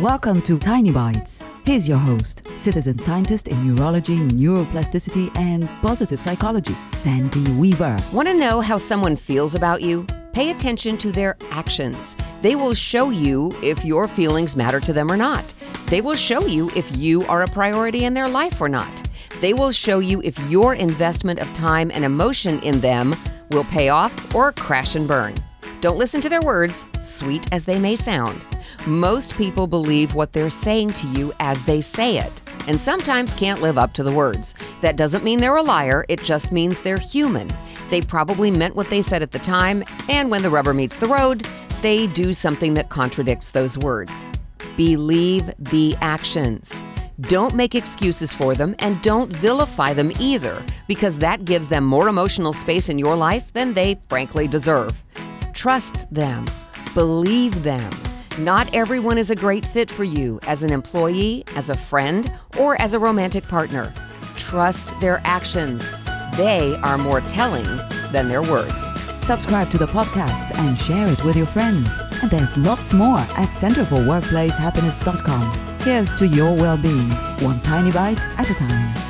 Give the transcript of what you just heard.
Welcome to Tiny Bites. Here's your host, citizen scientist in neurology, neuroplasticity, and positive psychology, Sandy Weaver. Want to know how someone feels about you? Pay attention to their actions. They will show you if your feelings matter to them or not. They will show you if you are a priority in their life or not. They will show you if your investment of time and emotion in them will pay off or crash and burn. Don't listen to their words, sweet as they may sound. Most people believe what they're saying to you as they say it, and sometimes can't live up to the words. That doesn't mean they're a liar, it just means they're human. They probably meant what they said at the time, and when the rubber meets the road, they do something that contradicts those words. Believe the actions. Don't make excuses for them and don't vilify them either, because that gives them more emotional space in your life than they frankly deserve. Trust them, believe them. Not everyone is a great fit for you as an employee, as a friend, or as a romantic partner. Trust their actions. They are more telling than their words. Subscribe to the podcast and share it with your friends. And there's lots more at centerforworkplacehappiness.com. Here's to your well being, one tiny bite at a time.